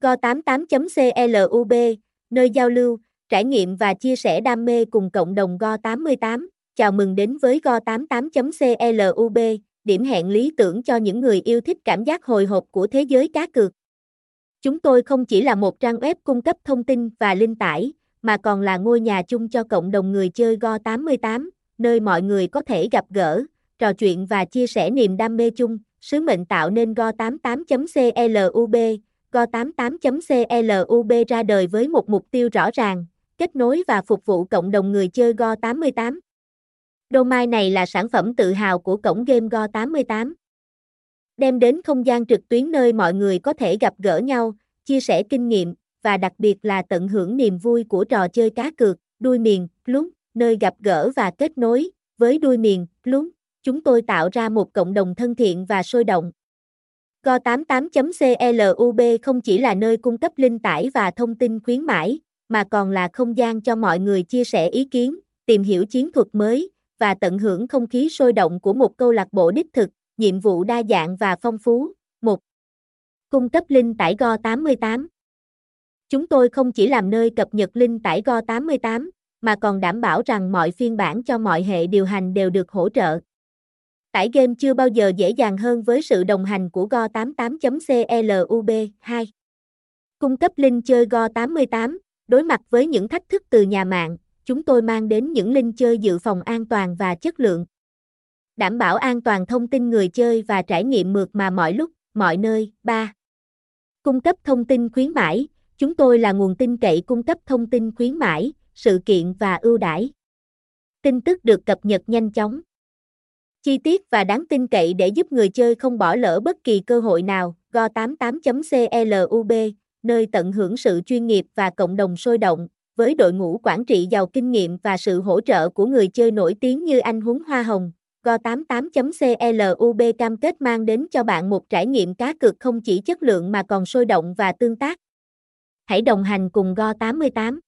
Go88.club, nơi giao lưu, trải nghiệm và chia sẻ đam mê cùng cộng đồng Go88. Chào mừng đến với Go88.club, điểm hẹn lý tưởng cho những người yêu thích cảm giác hồi hộp của thế giới cá cược. Chúng tôi không chỉ là một trang web cung cấp thông tin và linh tải, mà còn là ngôi nhà chung cho cộng đồng người chơi Go88, nơi mọi người có thể gặp gỡ, trò chuyện và chia sẻ niềm đam mê chung. Sứ mệnh tạo nên Go88.club, Go88.club ra đời với một mục tiêu rõ ràng, kết nối và phục vụ cộng đồng người chơi Go88. Domain này là sản phẩm tự hào của cổng game Go88. Đem đến không gian trực tuyến nơi mọi người có thể gặp gỡ nhau, chia sẻ kinh nghiệm, và đặc biệt là tận hưởng niềm vui của trò chơi cá cược, đuôi miền, lúc, nơi gặp gỡ và kết nối, với đuôi miền, lúc, chúng tôi tạo ra một cộng đồng thân thiện và sôi động. Go88.club không chỉ là nơi cung cấp linh tải và thông tin khuyến mãi, mà còn là không gian cho mọi người chia sẻ ý kiến, tìm hiểu chiến thuật mới, và tận hưởng không khí sôi động của một câu lạc bộ đích thực, nhiệm vụ đa dạng và phong phú. 1. Cung cấp linh tải Go88 Chúng tôi không chỉ làm nơi cập nhật linh tải Go88, mà còn đảm bảo rằng mọi phiên bản cho mọi hệ điều hành đều được hỗ trợ. Tải game chưa bao giờ dễ dàng hơn với sự đồng hành của Go88.club 2. Cung cấp link chơi Go88, đối mặt với những thách thức từ nhà mạng, chúng tôi mang đến những link chơi dự phòng an toàn và chất lượng. Đảm bảo an toàn thông tin người chơi và trải nghiệm mượt mà mọi lúc, mọi nơi. 3. Cung cấp thông tin khuyến mãi, chúng tôi là nguồn tin cậy cung cấp thông tin khuyến mãi, sự kiện và ưu đãi. Tin tức được cập nhật nhanh chóng chi tiết và đáng tin cậy để giúp người chơi không bỏ lỡ bất kỳ cơ hội nào. Go88.club, nơi tận hưởng sự chuyên nghiệp và cộng đồng sôi động, với đội ngũ quản trị giàu kinh nghiệm và sự hỗ trợ của người chơi nổi tiếng như anh Huấn Hoa Hồng. Go88.club cam kết mang đến cho bạn một trải nghiệm cá cược không chỉ chất lượng mà còn sôi động và tương tác. Hãy đồng hành cùng Go88.